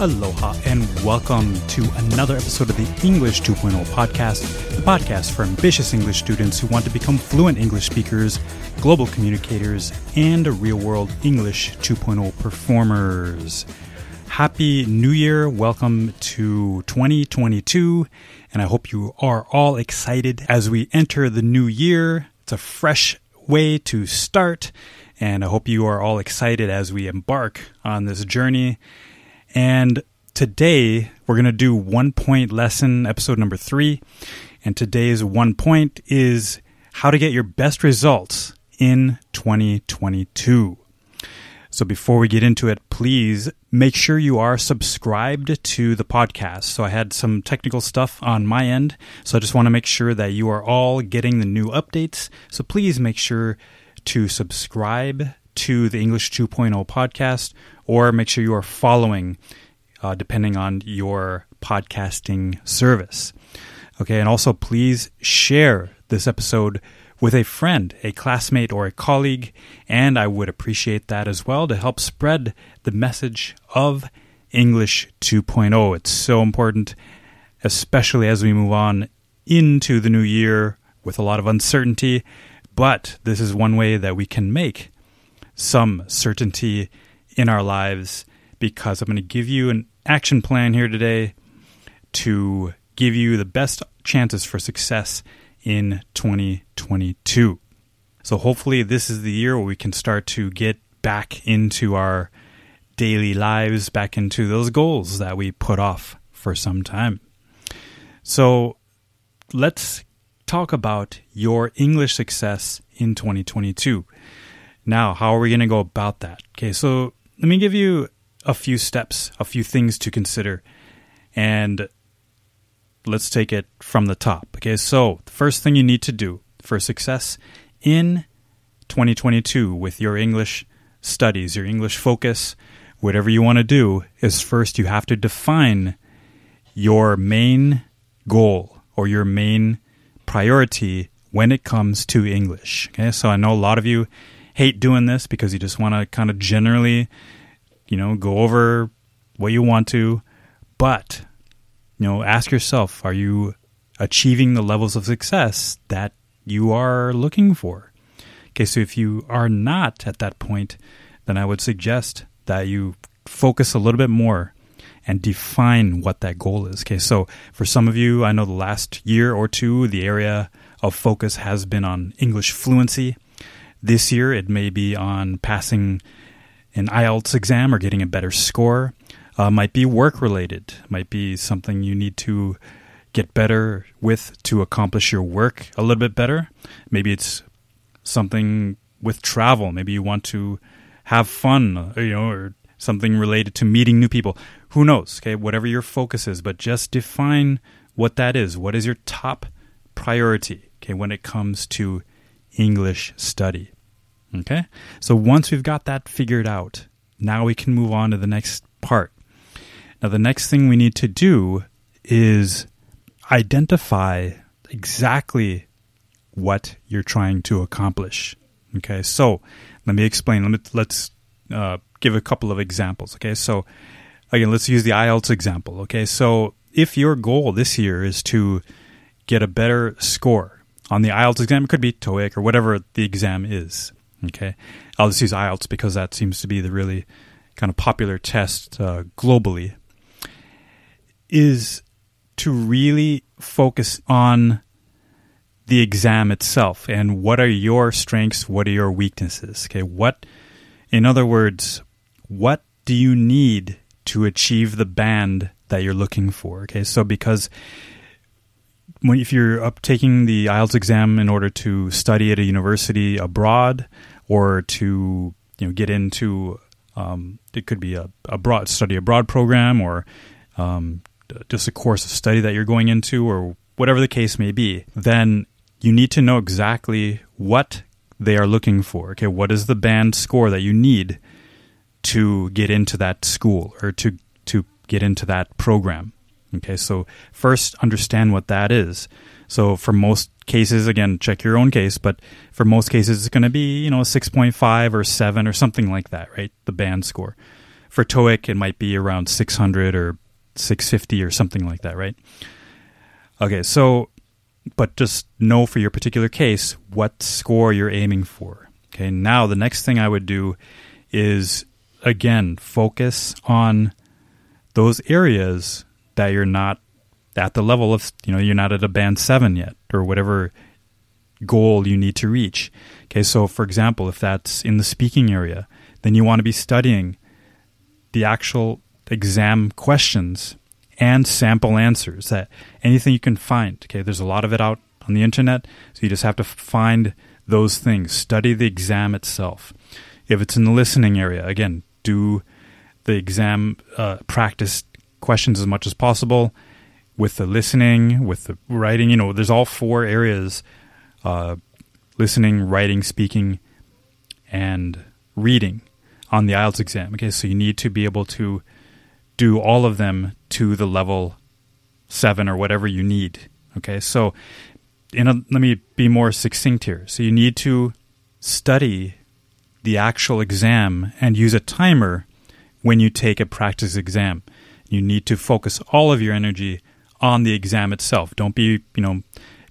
Aloha and welcome to another episode of the English 2.0 podcast, the podcast for ambitious English students who want to become fluent English speakers, global communicators, and real world English 2.0 performers. Happy New Year. Welcome to 2022. And I hope you are all excited as we enter the new year. It's a fresh way to start. And I hope you are all excited as we embark on this journey. And today we're going to do one point lesson, episode number three. And today's one point is how to get your best results in 2022. So before we get into it, please make sure you are subscribed to the podcast. So I had some technical stuff on my end. So I just want to make sure that you are all getting the new updates. So please make sure to subscribe to the English 2.0 podcast or make sure you are following uh, depending on your podcasting service. Okay, and also please share this episode with a friend, a classmate, or a colleague, and I would appreciate that as well to help spread the message of English 2.0. It's so important, especially as we move on into the new year with a lot of uncertainty. But this is one way that we can make some certainty in our lives because I'm going to give you an action plan here today to give you the best chances for success in 2022. So hopefully this is the year where we can start to get back into our daily lives, back into those goals that we put off for some time. So let's talk about your English success in 2022. Now, how are we going to go about that? Okay, so let me give you a few steps, a few things to consider. And let's take it from the top. Okay, so the first thing you need to do for success in 2022 with your English studies, your English focus, whatever you want to do, is first you have to define your main goal or your main priority when it comes to English. Okay, so I know a lot of you hate doing this because you just want to kind of generally, you know, go over what you want to, but you know, ask yourself, are you achieving the levels of success that you are looking for? Okay, so if you are not at that point, then I would suggest that you focus a little bit more and define what that goal is. Okay, so for some of you, I know the last year or two, the area of focus has been on English fluency. This year, it may be on passing an IELTS exam or getting a better score. Uh, might be work related, might be something you need to get better with to accomplish your work a little bit better. Maybe it's something with travel. Maybe you want to have fun, you know, or something related to meeting new people. Who knows? Okay, whatever your focus is, but just define what that is. What is your top priority? Okay, when it comes to English study. Okay? So once we've got that figured out, now we can move on to the next part. Now, the next thing we need to do is identify exactly what you're trying to accomplish. Okay, so let me explain. Let me, let's uh, give a couple of examples. Okay, so again, let's use the IELTS example. Okay, so if your goal this year is to get a better score on the IELTS exam, it could be TOEIC or whatever the exam is. Okay, I'll just use IELTS because that seems to be the really kind of popular test uh, globally. Is to really focus on the exam itself and what are your strengths, what are your weaknesses. Okay, what, in other words, what do you need to achieve the band that you're looking for? Okay, so because when, if you're up taking the IELTS exam in order to study at a university abroad, or to you know get into um, it could be a, a broad study abroad program or um, just a course of study that you're going into or whatever the case may be, then you need to know exactly what they are looking for. Okay, what is the band score that you need to get into that school or to to get into that program? Okay, so first understand what that is. So for most cases, again, check your own case, but for most cases, it's going to be, you know, 6.5 or 7 or something like that, right? The band score. for TOEIC, it might be around 600 or 650 or something like that, right? Okay, so, but just know for your particular case what score you're aiming for. Okay, now the next thing I would do is again focus on those areas that you're not at the level of, you know, you're not at a band seven yet or whatever goal you need to reach. Okay, so for example, if that's in the speaking area, then you want to be studying the actual exam questions and sample answers that anything you can find. Okay, there's a lot of it out on the internet, so you just have to find those things. Study the exam itself. If it's in the listening area, again, do the exam uh, practice questions as much as possible with the listening, with the writing. You know, there's all four areas: uh, listening, writing, speaking, and reading on the IELTS exam. Okay, so you need to be able to do all of them to the level seven or whatever you need. Okay, so in a, let me be more succinct here. So you need to study the actual exam and use a timer when you take a practice exam. You need to focus all of your energy on the exam itself. Don't be, you know,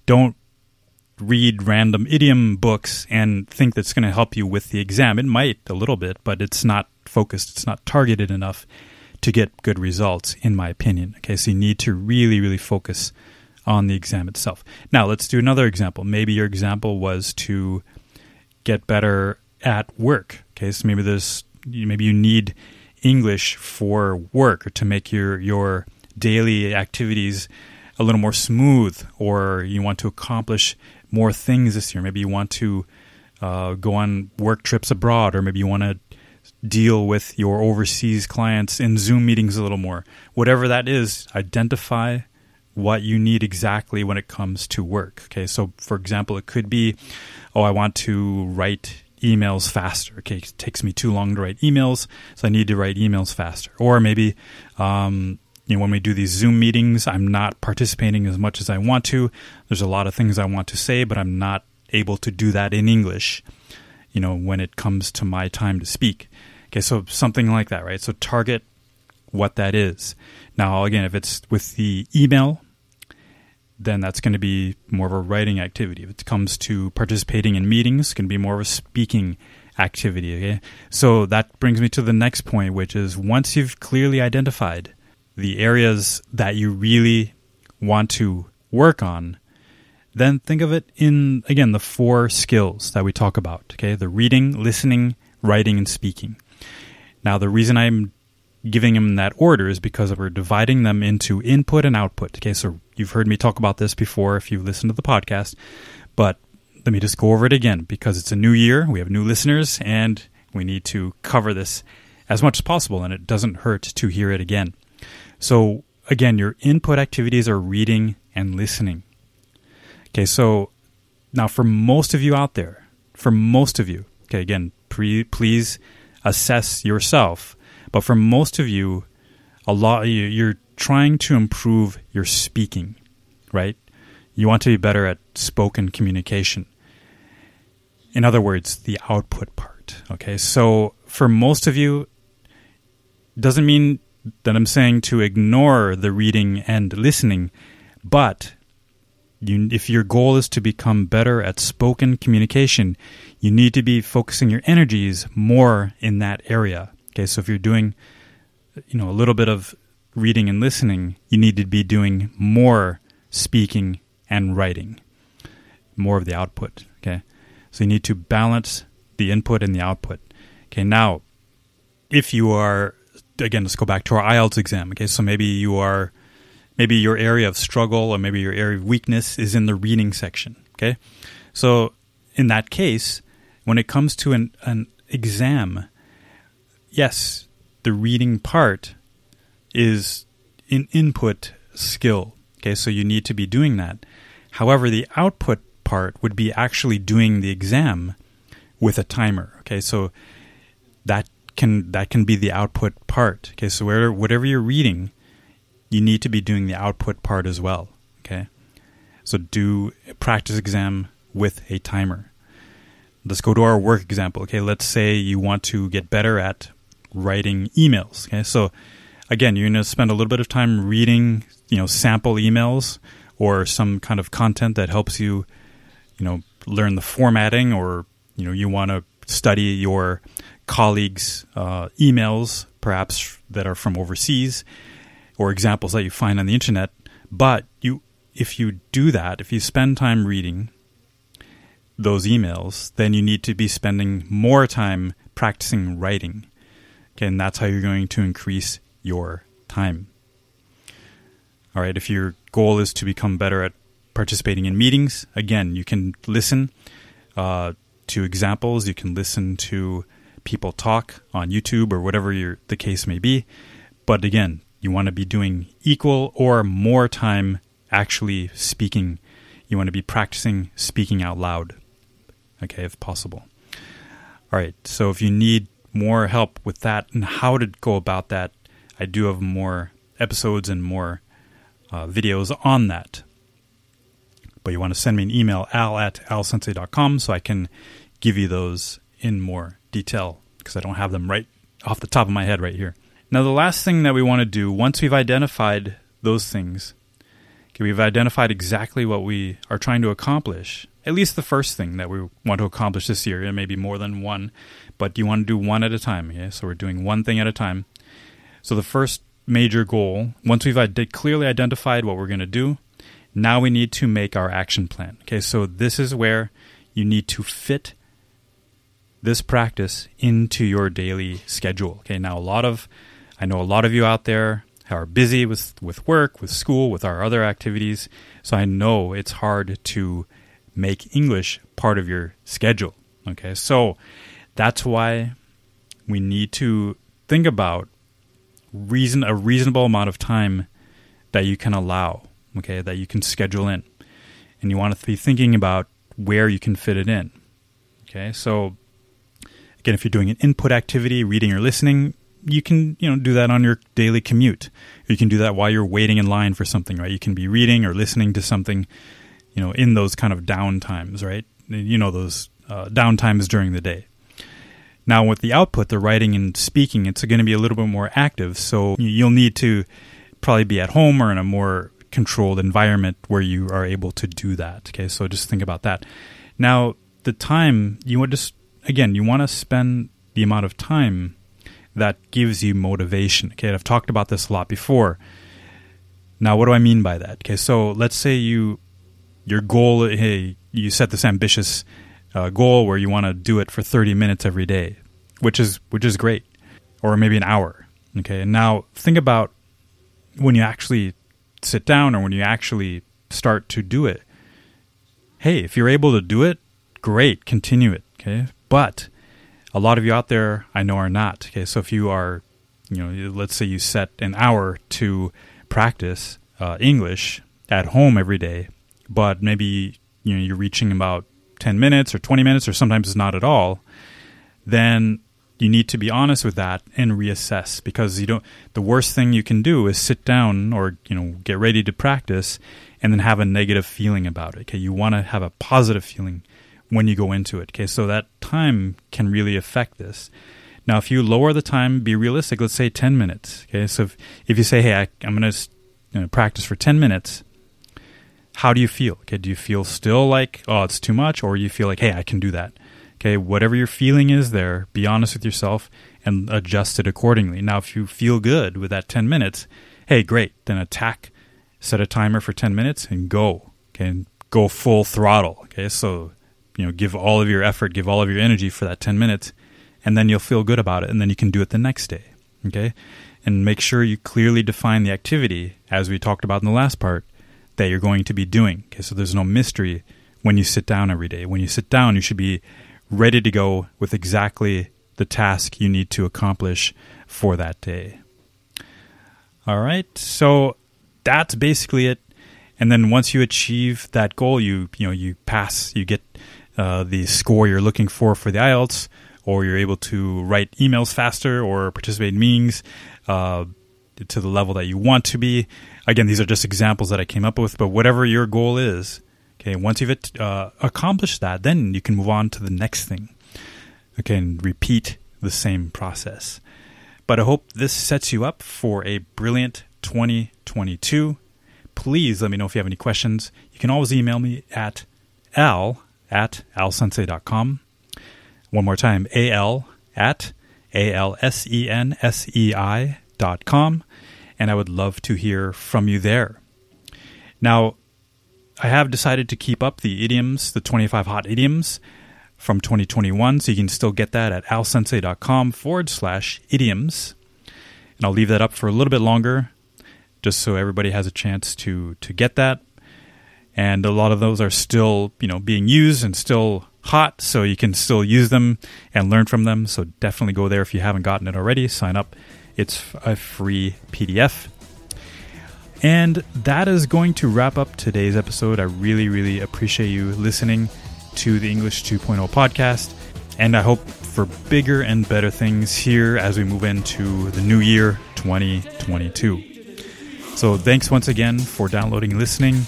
don't read random idiom books and think that's going to help you with the exam. It might a little bit, but it's not focused, it's not targeted enough to get good results, in my opinion. Okay, so you need to really, really focus on the exam itself. Now, let's do another example. Maybe your example was to get better at work. Okay, so maybe there's maybe you need English for work or to make your your daily activities a little more smooth, or you want to accomplish more things this year. Maybe you want to uh, go on work trips abroad, or maybe you want to deal with your overseas clients in Zoom meetings a little more. Whatever that is, identify what you need exactly when it comes to work. Okay, so for example, it could be, oh, I want to write emails faster. Okay, it takes me too long to write emails, so I need to write emails faster. Or maybe, um, you know, when we do these Zoom meetings, I'm not participating as much as I want to. There's a lot of things I want to say, but I'm not able to do that in English, you know, when it comes to my time to speak. Okay, so something like that, right? So target what that is. Now, again, if it's with the email, then that's going to be more of a writing activity. If it comes to participating in meetings, it's going to be more of a speaking activity. Okay, so that brings me to the next point, which is once you've clearly identified the areas that you really want to work on, then think of it in, again, the four skills that we talk about. Okay, the reading, listening, writing, and speaking. Now, the reason I'm giving them that order is because we're dividing them into input and output. Okay, so you've heard me talk about this before if you've listened to the podcast, but let me just go over it again because it's a new year, we have new listeners, and we need to cover this as much as possible, and it doesn't hurt to hear it again. So, again, your input activities are reading and listening. Okay, so now for most of you out there, for most of you, okay, again, pre- please assess yourself. But for most of you, a lot you're trying to improve your speaking, right? You want to be better at spoken communication. In other words, the output part. Okay, so for most of you, doesn't mean that I'm saying to ignore the reading and listening, but you, if your goal is to become better at spoken communication, you need to be focusing your energies more in that area. Okay, so if you're doing, you know, a little bit of reading and listening, you need to be doing more speaking and writing, more of the output. Okay, so you need to balance the input and the output. Okay, now, if you are, again, let's go back to our IELTS exam. Okay, so maybe you are maybe your area of struggle or maybe your area of weakness is in the reading section. Okay, so in that case, when it comes to an, an exam, yes, the reading part is an input skill. Okay, so you need to be doing that. However, the output part would be actually doing the exam with a timer. Okay, so that can that can be the output part. Okay, so where, whatever you're reading, you need to be doing the output part as well. Okay, so do a practice exam with a timer. Let's go to our work example. Okay, let's say you want to get better at writing emails. Okay, so again, you're going to spend a little bit of time reading, you know, sample emails or some kind of content that helps you, you know, learn the formatting, or you know, you want to study your colleagues' uh, emails, perhaps that are from overseas, or examples that you find on the internet. But you, if you do that, if you spend time reading those emails, then you need to be spending more time practicing writing. Okay, and that's how you're going to increase your time. All right, if your goal is to become better at participating in meetings, again, you can listen uh, to examples, you can listen to people talk on YouTube or whatever your, the case may be. But again, you want to be doing equal or more time actually speaking. You want to be practicing speaking out loud, okay, if possible. All right, so if you need more help with that and how to go about that, I do have more episodes and more uh, videos on that. But you want to send me an email, al at alsensei.com, so I can give you those in more detail because I don't have them right off the top of my head right here. Now, the last thing that we want to do once we've identified those things, okay, we've identified exactly what we are trying to accomplish. At least the first thing that we want to accomplish this year. It may be more than one, but you want to do one at a time. Okay, so we're doing one thing at a time. So the first major goal, once we've ad- clearly identified what we're going to do, now we need to make our action plan. Okay, so this is where you need to fit this practice into your daily schedule. Okay, now a lot of I know a lot of you out there are busy with with work, with school, with our other activities. So I know it's hard to make English part of your schedule. Okay, so that's why we need to think about reason a reasonable amount of time that you can allow, okay, that you can schedule in. And you want to be thinking about where you can fit it in. Okay? So again, if you're doing an input activity, reading or listening, you can, you know, do that on your daily commute. You can do that while you're waiting in line for something, right? You can be reading or listening to something, you know, in those kind of down times, right? You know, those uh, down times during the day. Now, with the output, the writing and speaking, it's going to be a little bit more active. So you'll need to probably be at home or in a more controlled environment where you are able to do that. Okay, so just think about that. Now, the time you want just again, you want to spend the amount of time that gives you motivation. Okay, I've talked about this a lot before. Now, what do I mean by that? Okay, so let's say you your goal, hey, you set this ambitious uh, goal where you want to do it for 30 minutes every day, which is which is great, or maybe an hour. Okay, and now think about when you actually sit down or when you actually start to do it. Hey, if you're able to do it, great, continue it. Okay, but a lot of you out there I know are not. Okay, so if you are, you know, let's say you set an hour to practice uh, English at home every day, but maybe you know you're reaching about 10 minutes or 20 minutes or sometimes it's not at all, then you need to be honest with that and reassess because you don't the worst thing you can do is sit down or you know get ready to practice and then have a negative feeling about it okay you want to have a positive feeling when you go into it okay so that time can really affect this now if you lower the time be realistic let's say 10 minutes okay so if, if you say hey I, am going to you know, practice for 10 minutes how do you feel? Okay, do you feel still like, oh, it's too much, or you feel like, hey, I can do that? Okay, whatever your feeling is there, be honest with yourself and adjust it accordingly. Now, if you feel good with that 10 minutes, hey, great, then attack, set a timer for 10 minutes and go. Okay, and go full throttle. Okay, so, you know, give all of your effort, give all of your energy for that 10 minutes, and then you'll feel good about it, and then you can do it the next day. Okay, and make sure you clearly define the activity, as we talked about in the last part that you're going to be doing. Okay, so there's no mystery when you sit down every day. When you sit down, you should be ready to go with exactly the task you need to accomplish for that day. All right, so that's basically it. And then once you achieve that goal, you you know you pass, you get uh, the score you're looking for for the IELTS, or you're able to write emails faster or participate in meetings. Uh, to the level that you want to be. Again, these are just examples that I came up with, but whatever your goal is, okay, once you've uh, accomplished that, then you can move on to the next thing. Okay, and repeat the same process. But I hope this sets you up for a brilliant 2022. Please let me know if you have any questions. You can always email me at al at alsensei.com. One more time, al at a-l-s-e-n-s-e-i dot com. And I would love to hear from you there. Now, I have decided to keep up the idioms, the 25 hot idioms from 2021, so you can still get that at alsensei.com forward slash idioms. And I'll leave that up for a little bit longer, just so everybody has a chance to, to get that. And a lot of those are still, you know, being used and still hot, so you can still use them and learn from them. So definitely go there if you haven't gotten it already. Sign up. It's a free PDF. And that is going to wrap up today's episode. I really, really appreciate you listening to the English 2.0 podcast. And I hope for bigger and better things here as we move into the new year 2022. So thanks once again for downloading and listening.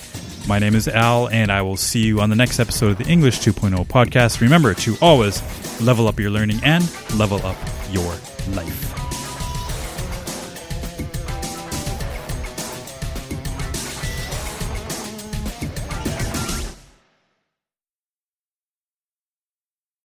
My name is Al, and I will see you on the next episode of the English 2.0 podcast. Remember to always level up your learning and level up your life.